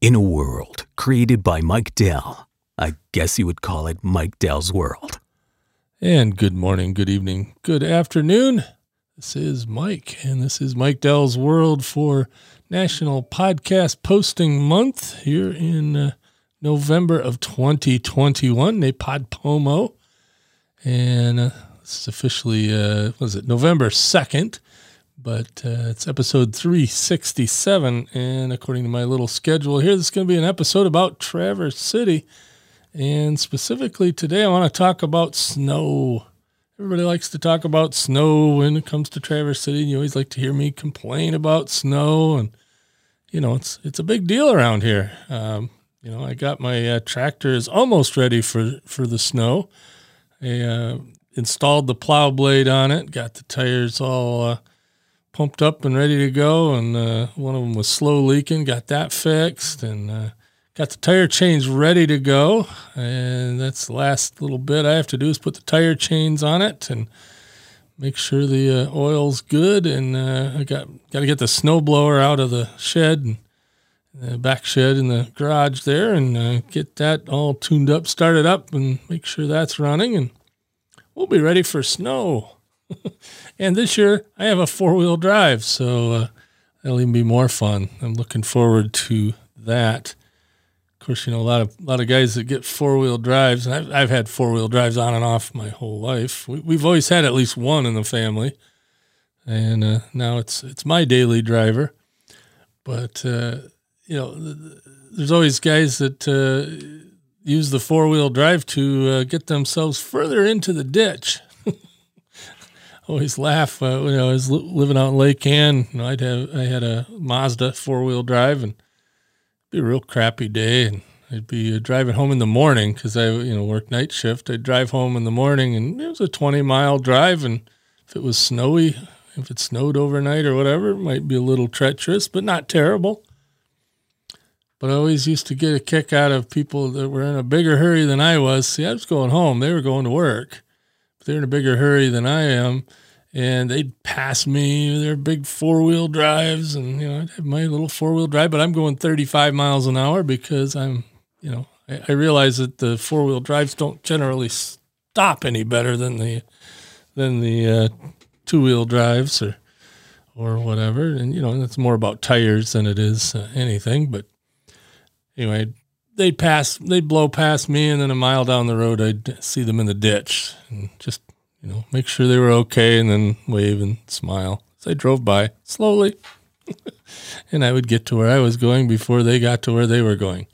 In a world created by Mike Dell, I guess you would call it Mike Dell's World. And good morning, good evening, good afternoon. This is Mike, and this is Mike Dell's World for National Podcast Posting Month here in uh, November of 2021, NaPodPoMo. And uh, this is officially, uh, was it November 2nd? But uh, it's episode 367. And according to my little schedule here, this is going to be an episode about Traverse City. And specifically today, I want to talk about snow. Everybody likes to talk about snow when it comes to Traverse City. And you always like to hear me complain about snow, and you know it's it's a big deal around here. Um, you know, I got my uh, almost ready for for the snow. I uh, installed the plow blade on it, got the tires all uh, pumped up and ready to go. And uh, one of them was slow leaking. Got that fixed and uh, got the tire chains ready to go. And that's the last little bit I have to do is put the tire chains on it and make sure the uh, oil's good. And uh, I got got to get the snow blower out of the shed and the back shed in the garage there and uh, get that all tuned up, started up, and make sure that's running. And we'll be ready for snow. and this year I have a four wheel drive, so uh, that'll even be more fun. I'm looking forward to that. Of course, you know a lot of a lot of guys that get four wheel drives, and I've, I've had four wheel drives on and off my whole life. We, have always had at least one in the family, and uh, now it's it's my daily driver. But uh, you know, there's always guys that uh, use the four wheel drive to uh, get themselves further into the ditch always laugh. Uh, when I was li- living out in Lake Ann, you know, I'd have I had a Mazda four wheel drive, and it'd be a real crappy day, and I'd be uh, driving home in the morning because I you know work night shift. I'd drive home in the morning, and it was a twenty mile drive, and if it was snowy, if it snowed overnight or whatever, it might be a little treacherous, but not terrible. But I always used to get a kick out of people that were in a bigger hurry than I was. See, I was going home; they were going to work they're in a bigger hurry than I am, and they'd pass me. Their big four wheel drives, and you know, I'd have my little four wheel drive, but I'm going 35 miles an hour because I'm, you know, I, I realize that the four wheel drives don't generally stop any better than the than the uh, two wheel drives or or whatever, and you know, it's more about tires than it is uh, anything. But anyway, they'd pass, they'd blow past me, and then a mile down the road, I'd see them in the ditch and just, you know, make sure they were okay, and then wave and smile as I drove by slowly. and I would get to where I was going before they got to where they were going.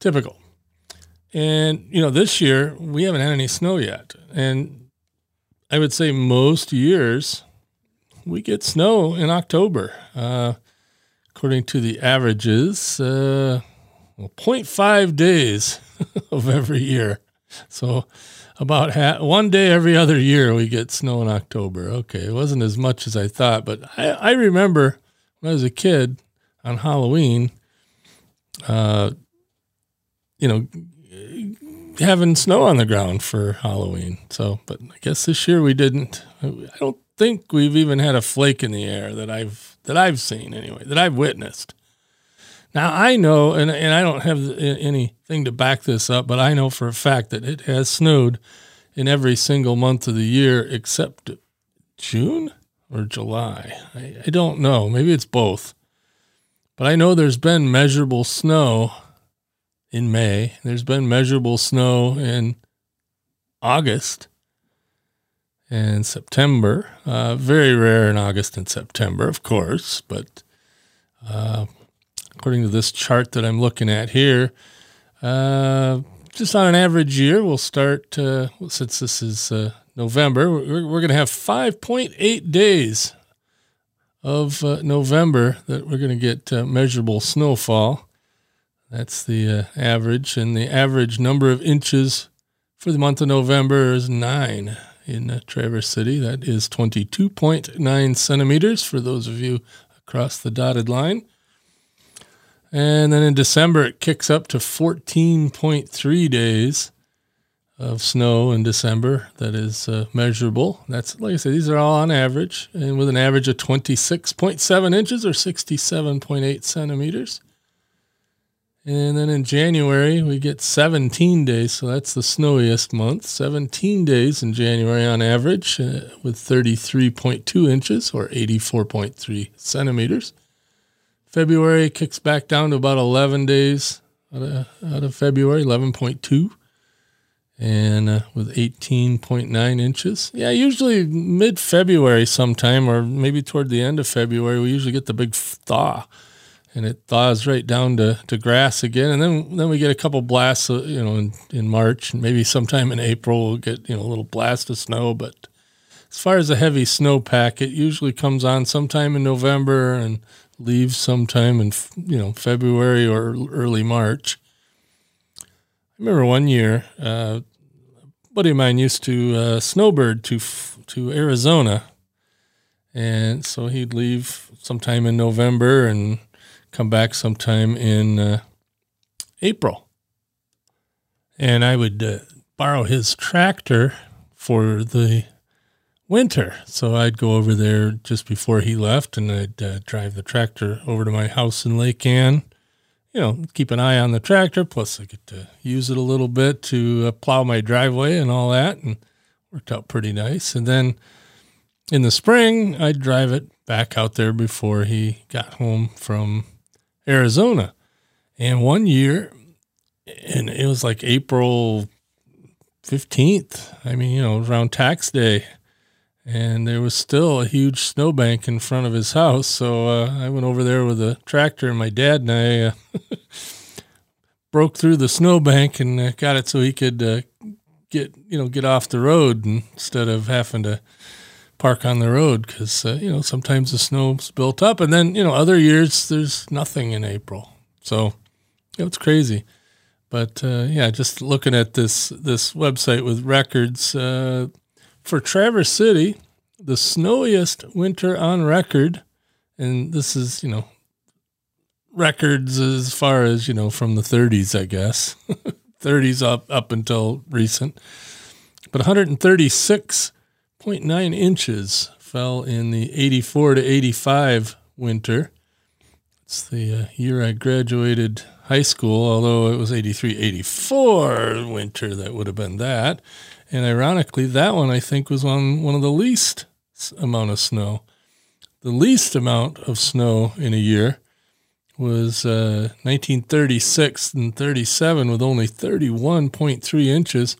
Typical. And, you know, this year we haven't had any snow yet. And I would say most years we get snow in October. Uh, according to the averages, uh, well, 0.5 days of every year. So about one day every other year we get snow in October. Okay, it wasn't as much as I thought, but I, I remember when I was a kid on Halloween, uh, you know, having snow on the ground for Halloween. So, but I guess this year we didn't. I don't think we've even had a flake in the air that I've that I've seen anyway, that I've witnessed. Now I know, and and I don't have anything to back this up, but I know for a fact that it has snowed in every single month of the year except June or July. I, I don't know. Maybe it's both. But I know there's been measurable snow in May. There's been measurable snow in August and September. Uh, very rare in August and September, of course, but uh, according to this chart that I'm looking at here, uh, just on an average year, we'll start, uh, since this is uh, November, we're, we're going to have 5.8 days of uh, November that we're going to get uh, measurable snowfall. That's the uh, average. And the average number of inches for the month of November is nine in Traverse City. That is 22.9 centimeters for those of you across the dotted line. And then in December, it kicks up to 14.3 days of snow in December that is uh, measurable. That's, like I said, these are all on average, and with an average of 26.7 inches or 67.8 centimeters. And then in January, we get 17 days. So that's the snowiest month. 17 days in January on average uh, with 33.2 inches or 84.3 centimeters. February kicks back down to about 11 days out of, out of February, 11.2 and uh, with 18.9 inches. Yeah, usually mid February sometime, or maybe toward the end of February, we usually get the big thaw and it thaws right down to, to grass again. And then then we get a couple blasts, uh, you know, in, in March, and maybe sometime in April we'll get you know a little blast of snow. But as far as a heavy snowpack, it usually comes on sometime in November and leaves sometime in you know February or early March. I remember one year, uh, a buddy of mine used to uh, snowbird to to Arizona, and so he'd leave sometime in November and come back sometime in uh, April. And I would uh, borrow his tractor for the winter. So I'd go over there just before he left and I'd uh, drive the tractor over to my house in Lake Ann. You know, keep an eye on the tractor. Plus, I get to use it a little bit to uh, plow my driveway and all that. And worked out pretty nice. And then in the spring, I'd drive it back out there before he got home from Arizona. And one year, and it was like April 15th. I mean, you know, around tax day. And there was still a huge snowbank in front of his house. So uh, I went over there with a tractor, and my dad and I uh, broke through the snowbank and uh, got it so he could uh, get, you know, get off the road instead of having to park on the road because uh, you know sometimes the snow's built up, and then you know other years there's nothing in April. So you it's crazy. But uh, yeah, just looking at this this website with records for Traverse City, the snowiest winter on record, and this is you know records as far as you know from the 30s, I guess, 30s up up until recent, but 136.9 inches fell in the 84 to 85 winter. It's the uh, year I graduated high school, although it was 83 84 winter that would have been that. And ironically, that one I think was on one of the least amount of snow. The least amount of snow in a year was uh, 1936 and 37 with only 31.3 inches.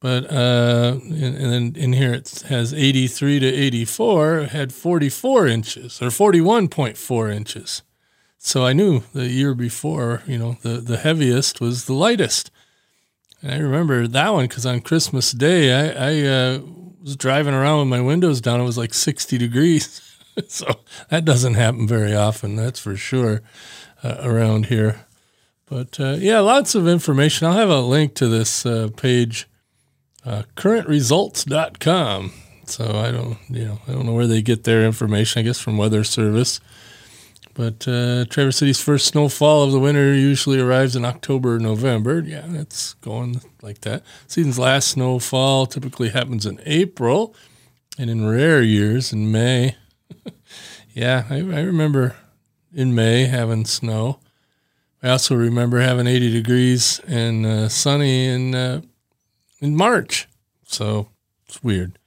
But uh, and, in here it has 83 to 84 had 44 inches or 41.4 inches. So I knew the year before, you know, the, the heaviest was the lightest. And I remember that one because on Christmas Day, I, I uh, was driving around with my windows down. It was like 60 degrees. so that doesn't happen very often, that's for sure, uh, around here. But uh, yeah, lots of information. I'll have a link to this uh, page uh, currentresults.com. So I don't, you know, I don't know where they get their information. I guess from Weather Service. But uh, Traverse City's first snowfall of the winter usually arrives in October or November. Yeah, that's going like that. Season's last snowfall typically happens in April, and in rare years in May. yeah, I, I remember in May having snow. I also remember having 80 degrees and uh, sunny in uh, in March. So it's weird.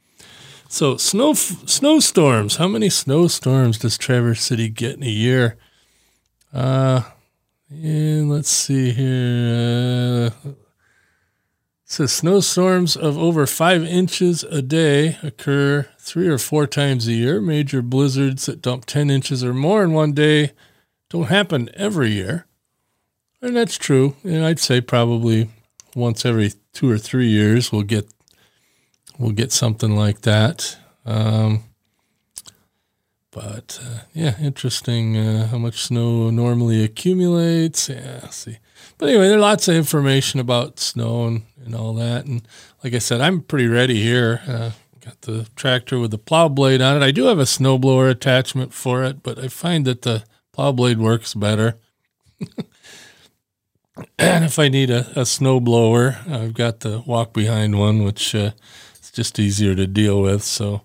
So snow snowstorms. How many snowstorms does Traverse City get in a year? Uh, and let's see here. It says snowstorms of over five inches a day occur three or four times a year. Major blizzards that dump 10 inches or more in one day don't happen every year. And that's true. And I'd say probably once every two or three years we'll get we'll get something like that. Um, but uh, yeah, interesting uh, how much snow normally accumulates. Yeah, see. But anyway, there's lots of information about snow and, and all that. And like I said, I'm pretty ready here. Uh, got the tractor with the plow blade on it. I do have a snowblower attachment for it, but I find that the plow blade works better. and if I need a, a snow blower, I've got the walk behind one, which just easier to deal with. So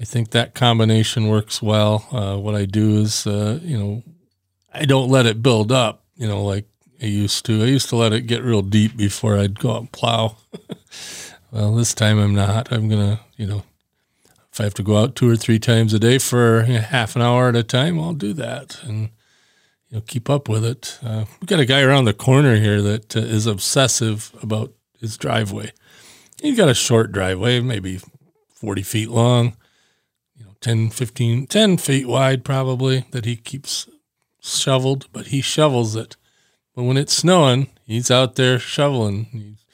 I think that combination works well. Uh, what I do is, uh, you know, I don't let it build up. you know, like I used to. I used to let it get real deep before I'd go out and plow. well, this time I'm not. I'm going to, you know, if I have to go out two or three times a day for you know, half an hour at a time, I'll do that and, you know, keep up with it. Uh, we got a guy around the corner here that uh, is obsessive about his driveway. He's got a short driveway, maybe 40 feet long, you know, 10, 15, 10 feet wide probably that he keeps shoveled, but he shovels it. But when it's snowing, he's out there shoveling. He's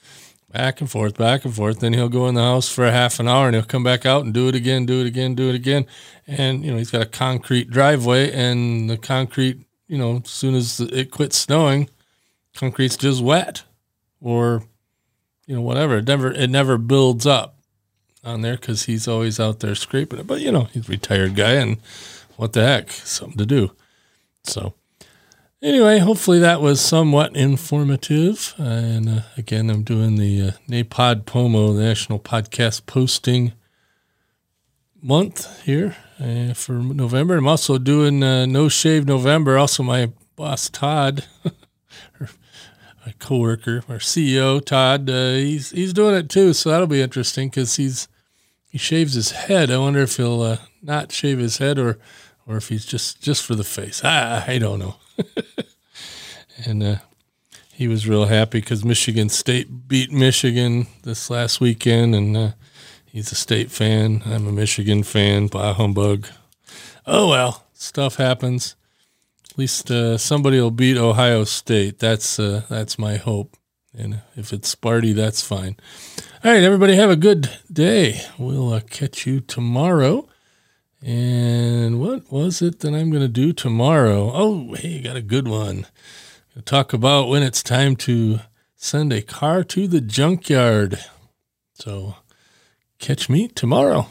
back and forth, back and forth. Then he'll go in the house for a half an hour and he'll come back out and do it again, do it again, do it again. And, you know, he's got a concrete driveway and the concrete, you know, as soon as it quits snowing, concrete's just wet or, you know, whatever. It never, it never builds up on there because he's always out there scraping it. But, you know, he's a retired guy and what the heck, something to do. So, anyway, hopefully that was somewhat informative. And uh, again, I'm doing the uh, NaPodPoMo, National Podcast Posting Month here uh, for November. I'm also doing uh, No Shave November. Also, my boss, Todd, my coworker, our CEO, Todd, uh, he's, he's doing it too. So that'll be interesting because he's he shaves his head. I wonder if he'll uh, not shave his head or or if he's just just for the face. I, I don't know. and uh, he was real happy because Michigan State beat Michigan this last weekend, and uh, he's a state fan. I'm a Michigan fan. Bah humbug. Oh well, stuff happens. Least uh, somebody will beat Ohio State. That's uh, that's my hope. And if it's Sparty, that's fine. All right, everybody, have a good day. We'll uh, catch you tomorrow. And what was it that I'm going to do tomorrow? Oh, hey, got a good one. talk about when it's time to send a car to the junkyard. So catch me tomorrow.